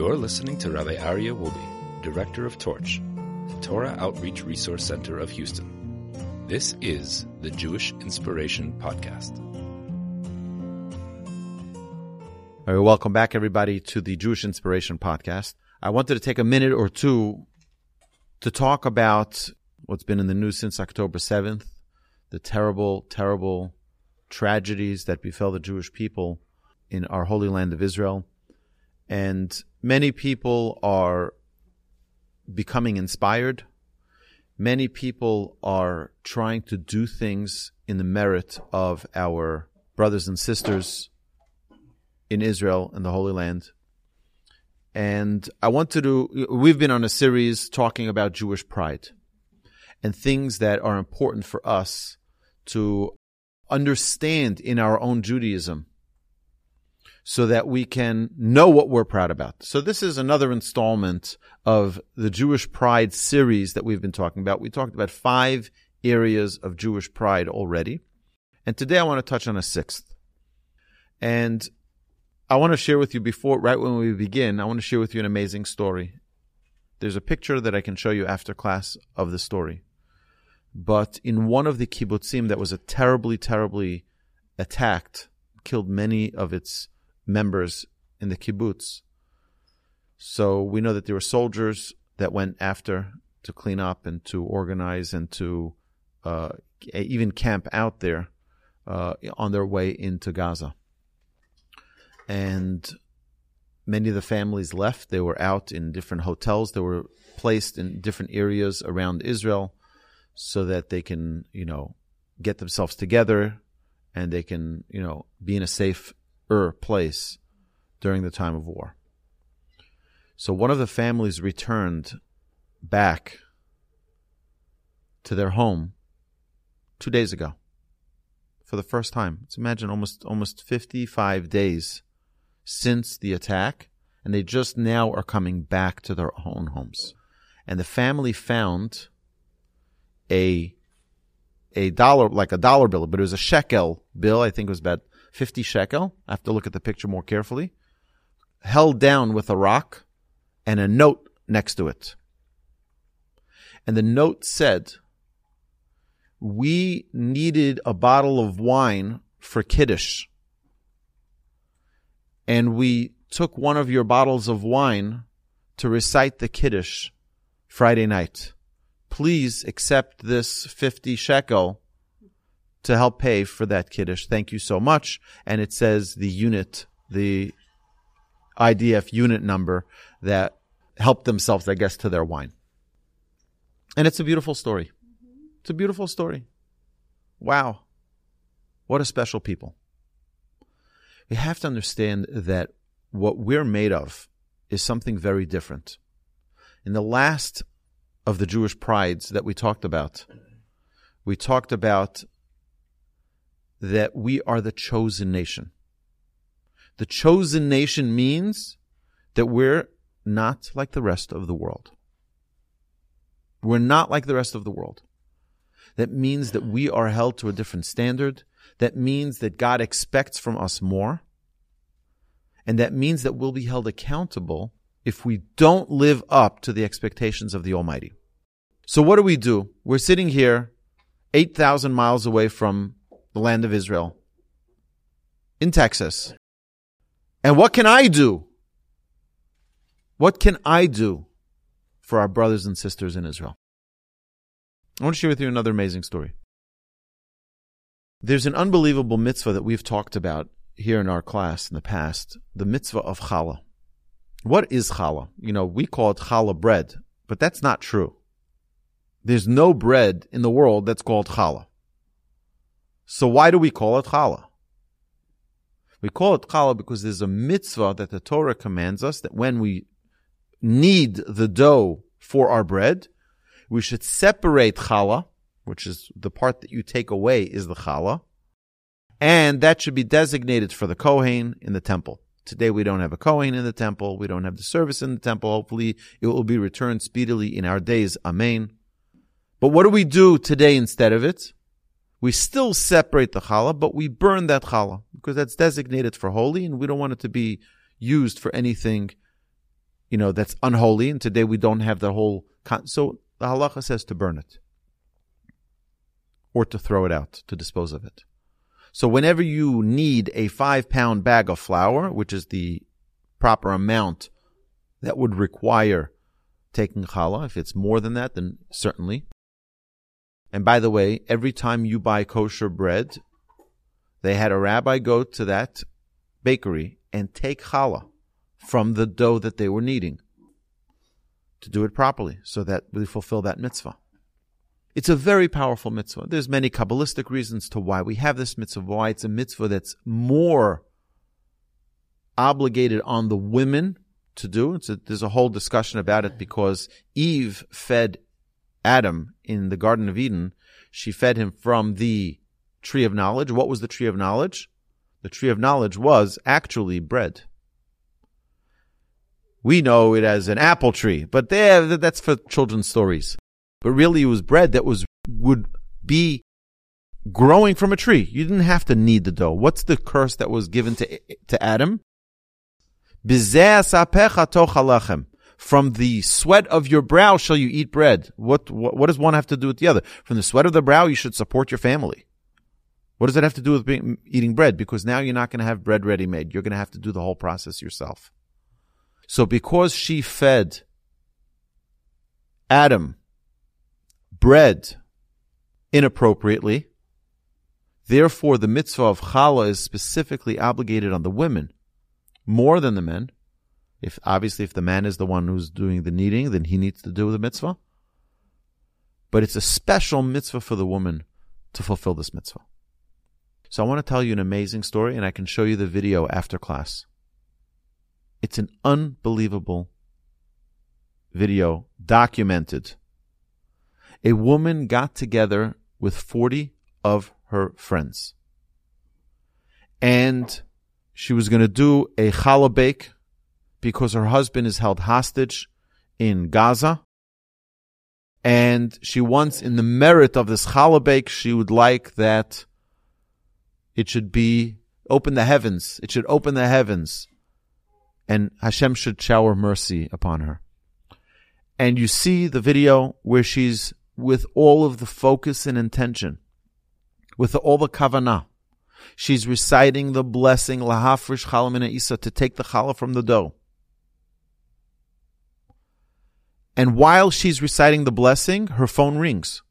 You're listening to Rabbi Aryeh Wolbe, Director of Torch, the Torah Outreach Resource Center of Houston. This is the Jewish Inspiration Podcast. All right, welcome back, everybody, to the Jewish Inspiration Podcast. I wanted to take a minute or two to talk about what's been in the news since October 7th, the terrible, terrible tragedies that befell the Jewish people in our holy land of Israel. And many people are becoming inspired. Many people are trying to do things in the merit of our brothers and sisters in Israel and the Holy Land. And I wanted to, do, we've been on a series talking about Jewish pride and things that are important for us to understand in our own Judaism so that we can know what we're proud about. So this is another installment of the Jewish Pride series that we've been talking about. We talked about five areas of Jewish pride already. And today I want to touch on a sixth. And I want to share with you before, right when we begin, I want to share with you an amazing story. There's a picture that I can show you after class of the story. But in one of the kibbutzim that was a terribly, terribly attacked, killed many of its members in the kibbutz. So we know that there were soldiers that went after to clean up and to organize and to uh, even camp out there uh, on their way into Gaza. And many of the families left. They were out in different hotels. They were placed in different areas around Israel so that they can, you know, get themselves together and they can, you know, be in a safe Er, place during the time of war. So one of the families returned back to their home two days ago for the first time. Let's imagine almost almost 55 days since the attack, and they just now are coming back to their own homes. And the family found a a dollar like a dollar bill, but it was a shekel bill. I think it was about 50 shekel. I have to look at the picture more carefully. Held down with a rock and a note next to it. And the note said, We needed a bottle of wine for Kiddush. And we took one of your bottles of wine to recite the Kiddush Friday night. Please accept this 50 shekel to help pay for that kiddush. Thank you so much. And it says the unit, the IDF unit number that helped themselves, I guess, to their wine. And it's a beautiful story. It's a beautiful story. Wow. What a special people. We have to understand that what we're made of is something very different. In the last of the Jewish prides that we talked about, we talked about that we are the chosen nation. The chosen nation means that we're not like the rest of the world. We're not like the rest of the world. That means that we are held to a different standard. That means that God expects from us more. And that means that we'll be held accountable if we don't live up to the expectations of the Almighty. So what do we do? We're sitting here 8,000 miles away from the land of Israel, in Texas. And what can I do? What can I do for our brothers and sisters in Israel? I want to share with you another amazing story. There's an unbelievable mitzvah that we've talked about here in our class in the past, the mitzvah of challah. What is challah? You know, we call it challah bread, but that's not true. There's no bread in the world that's called challah. So why do we call it challah? We call it challah because there's a mitzvah that the Torah commands us that when we knead the dough for our bread, we should separate challah, which is the part that you take away is the challah, and that should be designated for the Kohen in the temple. Today we don't have a Kohen in the temple. We don't have the service in the temple. Hopefully it will be returned speedily in our days. Amen. But what do we do today instead of it? We still separate the challah, but we burn that challah because that's designated for holy and we don't want it to be used for anything you know, that's unholy. And today we don't have the whole, con- so the halacha says to burn it or to throw it out, to dispose of it. So whenever you need a five pound bag of flour, which is the proper amount that would require taking challah, if it's more than that, then certainly. And by the way, every time you buy kosher bread, they had a rabbi go to that bakery and take challah from the dough that they were kneading to do it properly so that we fulfill that mitzvah. It's a very powerful mitzvah. There's many Kabbalistic reasons to why we have this mitzvah, why it's a mitzvah that's more obligated on the women to do. A, there's a whole discussion about it because Eve fed Adam in the Garden of Eden. She fed him from the tree of knowledge. What was the tree of knowledge? The tree of knowledge was actually bread. We know it as an apple tree, but there, that's for children's stories. But really it was bread that was, would be growing from a tree. You didn't have to knead the dough. What's the curse that was given to, to Adam? From the sweat of your brow shall you eat bread. What, what, what does one have to do with the other? From the sweat of the brow, you should support your family. What does that have to do with being, eating bread? Because now you're not going to have bread ready made. You're going to have to do the whole process yourself. So because she fed Adam bread inappropriately, therefore the mitzvah of challah is specifically obligated on the women more than the men. If obviously if the man is the one who's doing the kneading, then he needs to do the mitzvah. But it's a special mitzvah for the woman to fulfill this mitzvah. So I want to tell you an amazing story and I can show you the video after class. It's an unbelievable video documented. A woman got together with 40 of her friends. And she was going to do a challah bake because her husband is held hostage in Gaza. And she wants, in the merit of this challah she would like that it should be open the heavens. It should open the heavens and Hashem should shower mercy upon her. And you see the video where she's with all of the focus and intention, with all the kavanah. She's reciting the blessing, lahafrish chalamina isa, to take the challah from the dough. And while she's reciting the blessing, her phone rings.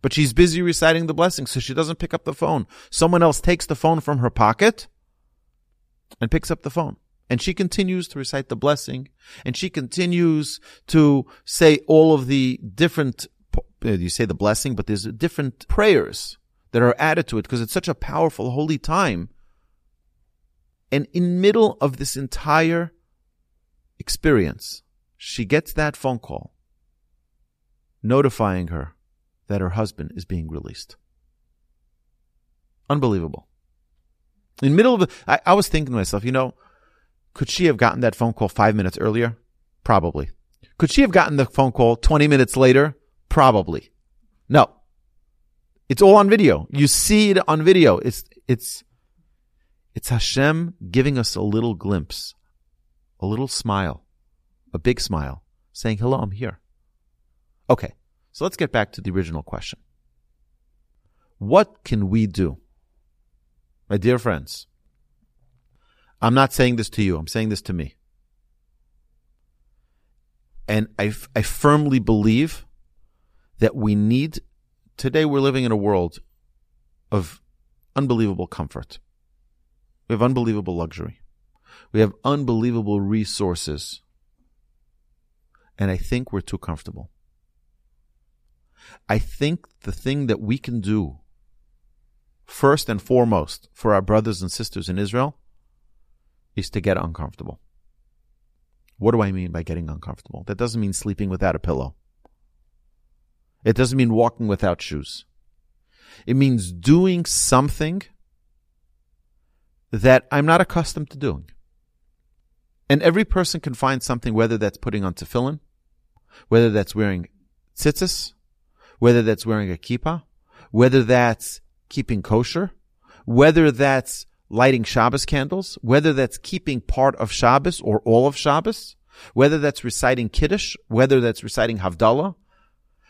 But she's busy reciting the blessing, so she doesn't pick up the phone. Someone else takes the phone from her pocket and picks up the phone. And she continues to recite the blessing and she continues to say all of the different, uh, you say the blessing, but there's different prayers that are added to it because it's such a powerful, holy time. And in middle of this entire experience, she gets that phone call notifying her that her husband is being released. Unbelievable. In middle of the, I, I was thinking to myself, you know, could she have gotten that phone call five minutes earlier? Probably. Could she have gotten the phone call 20 minutes later? Probably. No. It's all on video. You see it on video. It's, it's, it's Hashem giving us a little glimpse, a little smile, a big smile, saying, hello, I'm here. Okay. So let's get back to the original question. What can we do? My dear friends, I'm not saying this to you. I'm saying this to me. And I, I firmly believe that we need, today we're living in a world of unbelievable comfort. We have unbelievable luxury. We have unbelievable resources. And I think we're too comfortable. I think the thing that we can do first and foremost for our brothers and sisters in Israel is to get uncomfortable. What do I mean by getting uncomfortable? That doesn't mean sleeping without a pillow. It doesn't mean walking without shoes. It means doing something that I'm not accustomed to doing. And every person can find something, whether that's putting on tefillin, whether that's wearing tzitzis, whether that's wearing a kippah, whether that's keeping kosher, whether that's lighting Shabbos candles, whether that's keeping part of Shabbos or all of Shabbos, Whether that's reciting Kiddush, whether that's reciting Havdalah,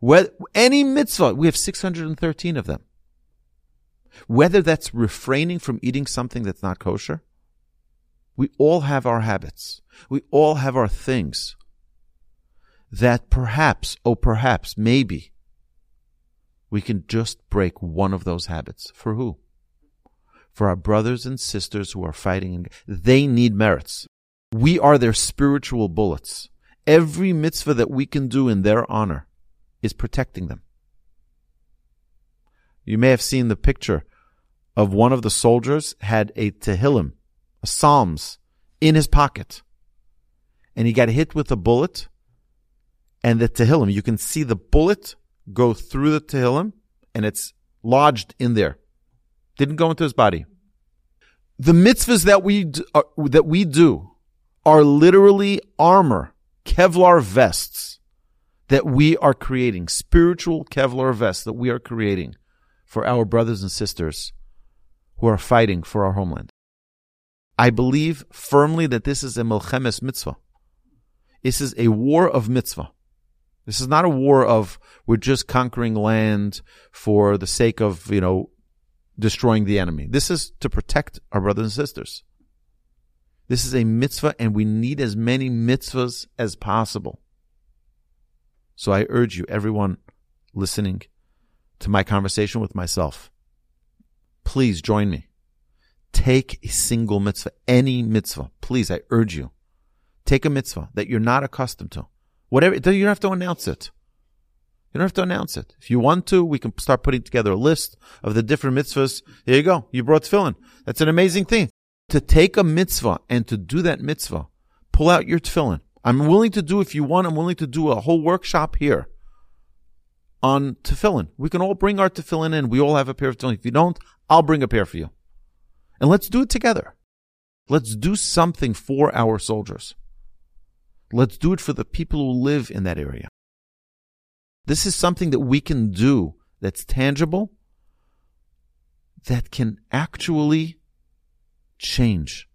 whether, any mitzvah, we have 613 of them. Whether that's refraining from eating something that's not kosher, we all have our habits. We all have our things that perhaps, oh perhaps, maybe, we can just break one of those habits. For who? For our brothers and sisters who are fighting. They need merits. We are their spiritual bullets. Every mitzvah that we can do in their honor is protecting them. You may have seen the picture of one of the soldiers had a Tehillim, a Psalms, in his pocket. And he got hit with a bullet. And the Tehillim, you can see the bullet go through the Tehillim and it's lodged in there. Didn't go into his body. The mitzvahs that we do, uh, that we do are literally armor, Kevlar vests that we are creating, spiritual Kevlar vests that we are creating for our brothers and sisters who are fighting for our homeland. I believe firmly that this is a Milchemes mitzvah. This is a war of mitzvah. This is not a war of we're just conquering land for the sake of, you know, destroying the enemy. This is to protect our brothers and sisters. This is a mitzvah and we need as many mitzvahs as possible. So I urge you, everyone listening to my conversation with myself, please join me. Take a single mitzvah, any mitzvah. Please, I urge you. Take a mitzvah that you're not accustomed to. Whatever, you don't have to announce it. You don't have to announce it. If you want to, we can start putting together a list of the different mitzvahs. Here you go. You brought tefillin. That's an amazing thing. To take a mitzvah and to do that mitzvah, pull out your tefillin. I'm willing to do, if you want, I'm willing to do a whole workshop here on tefillin. We can all bring our tefillin in. We all have a pair of tefillin. If you don't, I'll bring a pair for you. And let's do it together. Let's do something for our soldiers. Let's do it for the people who live in that area. This is something that we can do that's tangible, that can actually change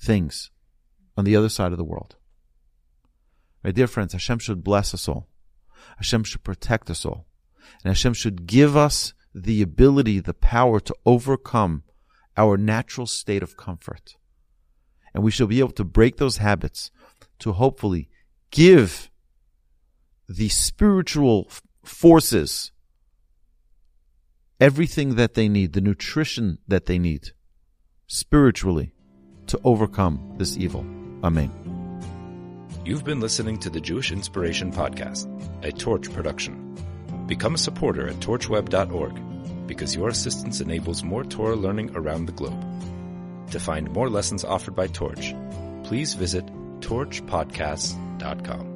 things on the other side of the world. My dear friends, Hashem should bless us all. Hashem should protect us all. And Hashem should give us the ability, the power to overcome our natural state of comfort. And we shall be able to break those habits to hopefully give the spiritual forces everything that they need, the nutrition that they need spiritually to overcome this evil. Amen. You've been listening to the Jewish Inspiration Podcast, a Torch production. Become a supporter at torchweb.org because your assistance enables more Torah learning around the globe. To find more lessons offered by Torch, please visit torchpodcasts.com.